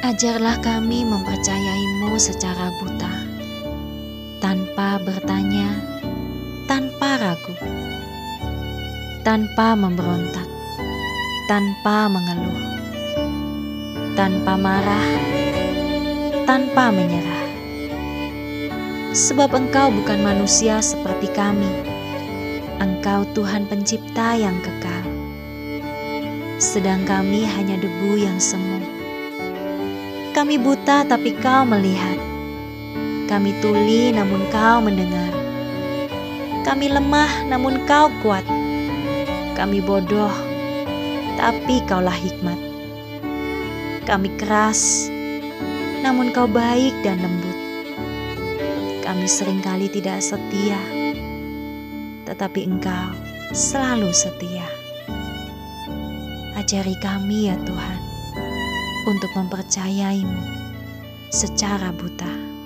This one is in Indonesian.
Ajarlah kami mempercayaimu secara buta, tanpa bertanya, tanpa ragu, tanpa memberontak, tanpa mengeluh, tanpa marah, tanpa menyerah. Sebab engkau bukan manusia seperti kami. Engkau Tuhan pencipta yang kekal. Sedang kami hanya debu yang semu kami buta tapi kau melihat. Kami tuli namun kau mendengar. Kami lemah namun kau kuat. Kami bodoh tapi kaulah hikmat. Kami keras namun kau baik dan lembut. Kami sering kali tidak setia, tetapi engkau selalu setia. Ajari kami ya Tuhan untuk mempercayaimu secara buta.